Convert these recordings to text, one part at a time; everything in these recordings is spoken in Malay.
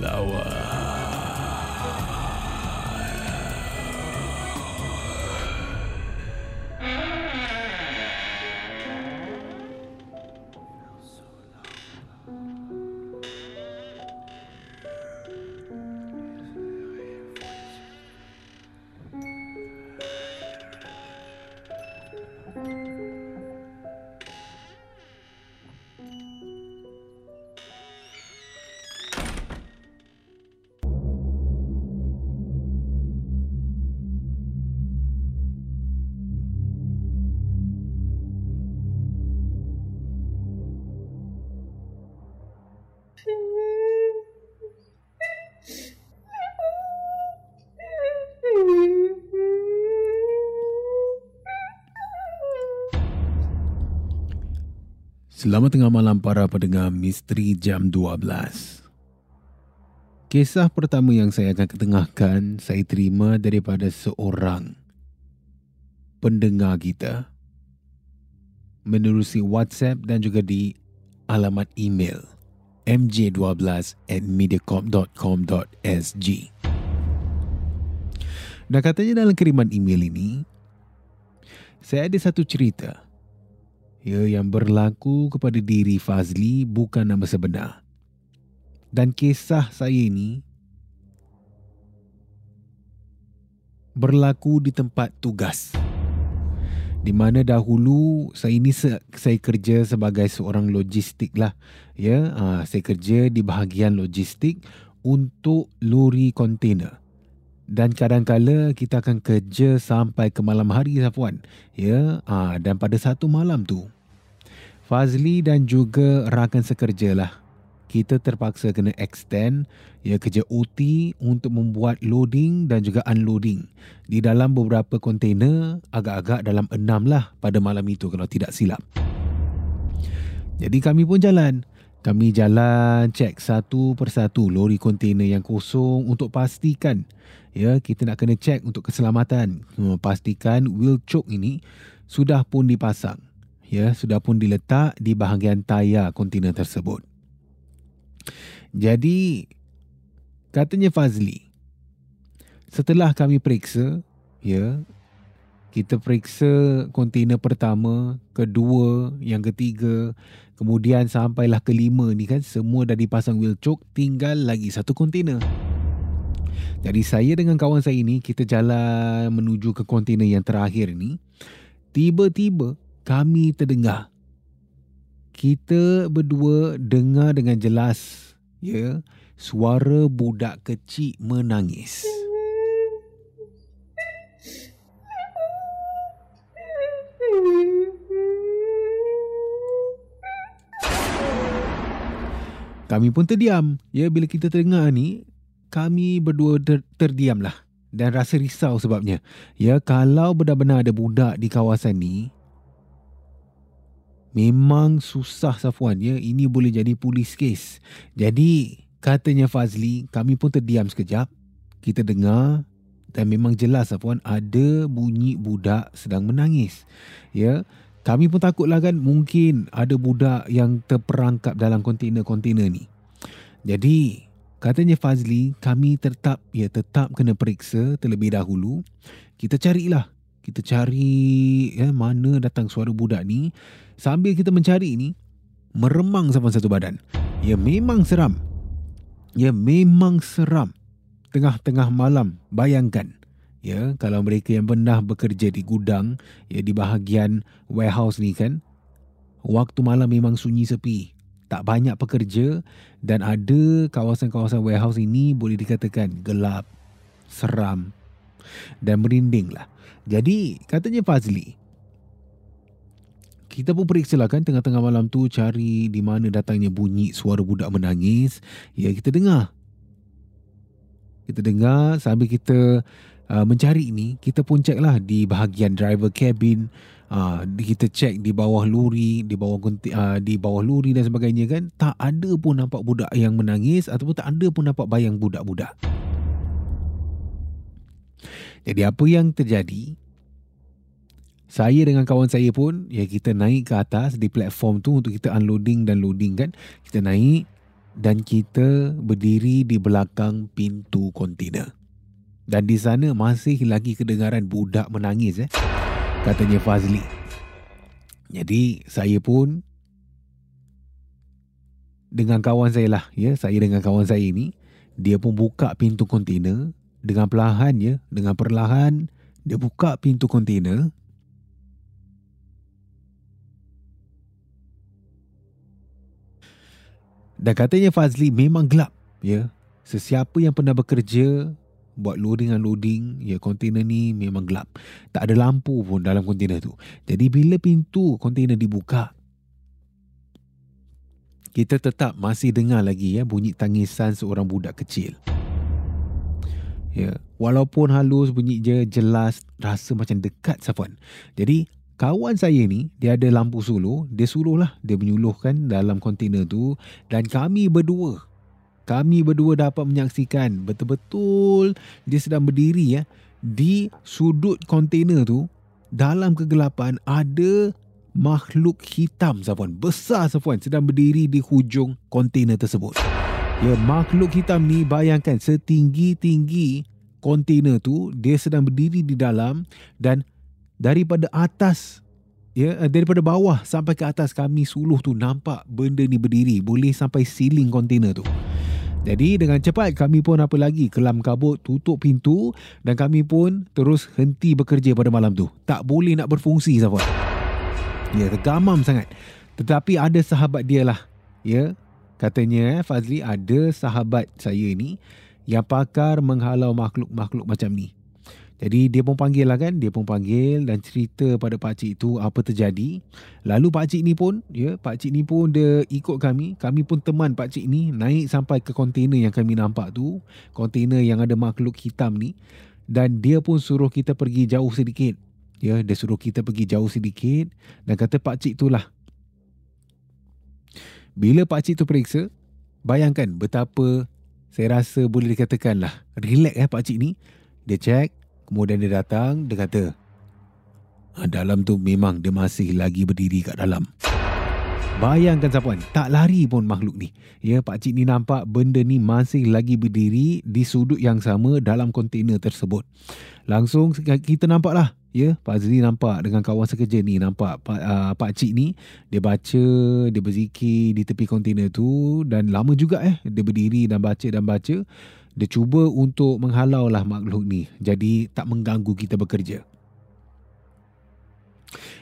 lawan. Selamat tengah malam para pendengar Misteri Jam 12. Kisah pertama yang saya akan ketengahkan saya terima daripada seorang pendengar kita menerusi WhatsApp dan juga di alamat email mj12 at mediacorp.com.sg Dan katanya dalam kiriman email ini, saya ada satu cerita ya yang berlaku kepada diri Fazli bukan nama sebenar. Dan kisah saya ini berlaku di tempat tugas. Di mana dahulu saya ini saya kerja sebagai seorang logistik lah. Ya, ha, saya kerja di bahagian logistik untuk lori kontainer. Dan kadang-kala kita akan kerja sampai ke malam hari Safwan. Ya, ha, dan pada satu malam tu Fazli dan juga rakan sekerja lah. Kita terpaksa kena extend ya kerja OT untuk membuat loading dan juga unloading di dalam beberapa kontainer agak-agak dalam enam lah pada malam itu kalau tidak silap. Jadi kami pun jalan. Kami jalan cek satu persatu lori kontainer yang kosong untuk pastikan ya kita nak kena cek untuk keselamatan. Hmm, pastikan wheel choke ini sudah pun dipasang ya sudah pun diletak di bahagian tayar kontena tersebut. Jadi katanya Fazli setelah kami periksa ya kita periksa kontena pertama, kedua, yang ketiga, kemudian sampailah kelima ni kan semua dah dipasang wheel choke, tinggal lagi satu kontena. Jadi saya dengan kawan saya ini kita jalan menuju ke kontena yang terakhir ni. Tiba-tiba kami terdengar. Kita berdua dengar dengan jelas ya suara budak kecil menangis. Kami pun terdiam. Ya, bila kita terdengar ni, kami berdua ter- terdiamlah dan rasa risau sebabnya. Ya, kalau benar-benar ada budak di kawasan ni, Memang susah Safwan ya. Ini boleh jadi polis kes. Jadi katanya Fazli, kami pun terdiam sekejap. Kita dengar dan memang jelas Safwan ada bunyi budak sedang menangis. Ya. Kami pun takutlah kan mungkin ada budak yang terperangkap dalam kontena-kontena ni. Jadi katanya Fazli, kami tetap ya tetap kena periksa terlebih dahulu. Kita carilah kita cari ya, mana datang suara budak ni. Sambil kita mencari ni, meremang sama satu badan. Ya memang seram. Ya memang seram. Tengah-tengah malam bayangkan ya kalau mereka yang pernah bekerja di gudang ya di bahagian warehouse ni kan waktu malam memang sunyi sepi tak banyak pekerja dan ada kawasan-kawasan warehouse ini boleh dikatakan gelap seram dan merinding lah jadi katanya Fazli kita pun periksa lah kan tengah-tengah malam tu cari di mana datangnya bunyi suara budak menangis. Ya kita dengar. Kita dengar sambil kita uh, mencari ini kita pun cek lah di bahagian driver cabin. Uh, kita cek di bawah luri di bawah uh, di bawah luri dan sebagainya kan. Tak ada pun nampak budak yang menangis ataupun tak ada pun nampak bayang budak-budak jadi apa yang terjadi saya dengan kawan saya pun ya kita naik ke atas di platform tu untuk kita unloading dan loading kan kita naik dan kita berdiri di belakang pintu kontena. Dan di sana masih lagi kedengaran budak menangis eh. Katanya Fazli. Jadi saya pun dengan kawan saya lah ya, saya dengan kawan saya ini dia pun buka pintu kontena dengan perlahan ya, dengan perlahan dia buka pintu kontena Dan katanya Fazli memang gelap. Ya. Sesiapa yang pernah bekerja buat loading dan loading, ya kontainer ni memang gelap. Tak ada lampu pun dalam kontainer tu. Jadi bila pintu kontainer dibuka, kita tetap masih dengar lagi ya bunyi tangisan seorang budak kecil. Ya, walaupun halus bunyi je jelas rasa macam dekat Safwan. Jadi kawan saya ni dia ada lampu suluh dia suluh lah dia menyuluhkan dalam kontainer tu dan kami berdua kami berdua dapat menyaksikan betul-betul dia sedang berdiri ya di sudut kontainer tu dalam kegelapan ada makhluk hitam Safwan. Besar Safwan sedang berdiri di hujung kontainer tersebut ya makhluk hitam ni bayangkan setinggi-tinggi kontainer tu dia sedang berdiri di dalam dan daripada atas ya eh, daripada bawah sampai ke atas kami suluh tu nampak benda ni berdiri boleh sampai ceiling kontainer tu. Jadi dengan cepat kami pun apa lagi kelam kabut tutup pintu dan kami pun terus henti bekerja pada malam tu. Tak boleh nak berfungsi sahabat ya tergamam sangat. Tetapi ada sahabat dia lah ya katanya eh, Fazli ada sahabat saya ni yang pakar menghalau makhluk-makhluk macam ni jadi dia pun panggil lah kan, dia pun panggil dan cerita pada pak cik tu apa terjadi. Lalu pak cik ni pun, ya, pak cik ni pun dia ikut kami, kami pun teman pak cik ni naik sampai ke kontainer yang kami nampak tu, kontainer yang ada makhluk hitam ni dan dia pun suruh kita pergi jauh sedikit. Ya, dia suruh kita pergi jauh sedikit dan kata pak cik tu lah. Bila pak cik tu periksa, bayangkan betapa saya rasa boleh dikatakan lah relax eh pak cik ni. Dia cek Kemudian dia datang, dia kata, ah, dalam tu memang dia masih lagi berdiri kat dalam. Bayangkan sapuan, tak lari pun makhluk ni. Ya, Pak Cik ni nampak benda ni masih lagi berdiri di sudut yang sama dalam kontena tersebut. Langsung kita nampak lah. Ya, Pak Zri nampak dengan kawan sekerja ni nampak Pak, uh, Pak Cik ni dia baca, dia berzikir di tepi kontena tu dan lama juga eh dia berdiri dan baca dan baca dia cuba untuk menghalau lah makhluk ni jadi tak mengganggu kita bekerja.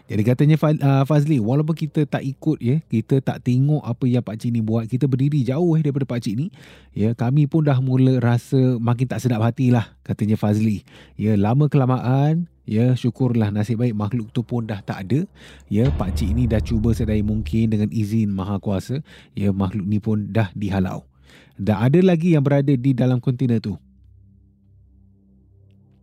Jadi katanya uh, Fazli, walaupun kita tak ikut ya, kita tak tengok apa yang Pak Cik ni buat, kita berdiri jauh eh daripada Pak Cik ni, ya, kami pun dah mula rasa makin tak sedap hati lah, katanya Fazli. Ya, lama kelamaan, ya, syukurlah nasib baik makhluk tu pun dah tak ada. Ya, Pak Cik ni dah cuba sedaya mungkin dengan izin Maha Kuasa, ya, makhluk ni pun dah dihalau. Dan ada lagi yang berada di dalam kontena tu.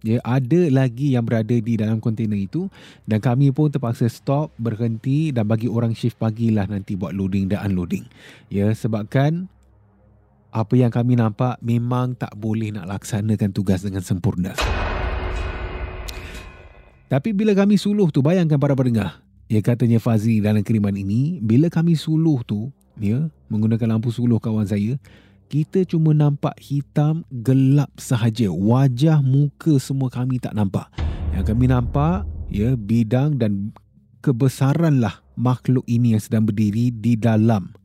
Ya, ada lagi yang berada di dalam kontena itu dan kami pun terpaksa stop, berhenti dan bagi orang shift pagi lah nanti buat loading dan unloading. Ya, sebabkan apa yang kami nampak memang tak boleh nak laksanakan tugas dengan sempurna. Tapi bila kami suluh tu, bayangkan para pendengar. Ya katanya Fazi dalam kiriman ini, bila kami suluh tu, ya, menggunakan lampu suluh kawan saya, kita cuma nampak hitam gelap sahaja. Wajah muka semua kami tak nampak. Yang kami nampak, ya, bidang dan kebesaranlah makhluk ini yang sedang berdiri di dalam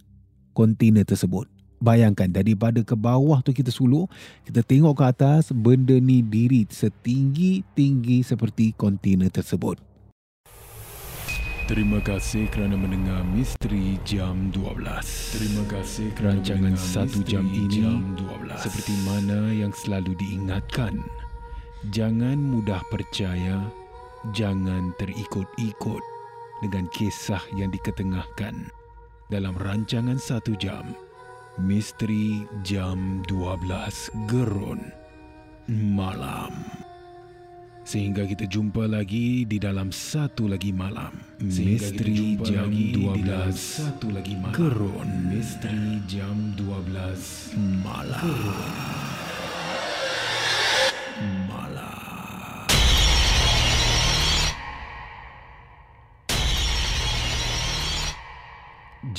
kontena tersebut. Bayangkan daripada ke bawah tu kita sulur, kita tengok ke atas, benda ni diri setinggi-tinggi seperti kontena tersebut. Terima kasih kerana mendengar Misteri Jam 12. Terima kasih kerana rancangan satu jam ini jam 12. seperti mana yang selalu diingatkan. Jangan mudah percaya, jangan terikut-ikut dengan kisah yang diketengahkan dalam rancangan satu jam. Misteri Jam 12 Gerun Malam. Sehingga kita jumpa lagi di dalam satu lagi malam. Misteri Jam 12 satu lagi malam. Gerun. Misteri Jam 12 Malam Gerun.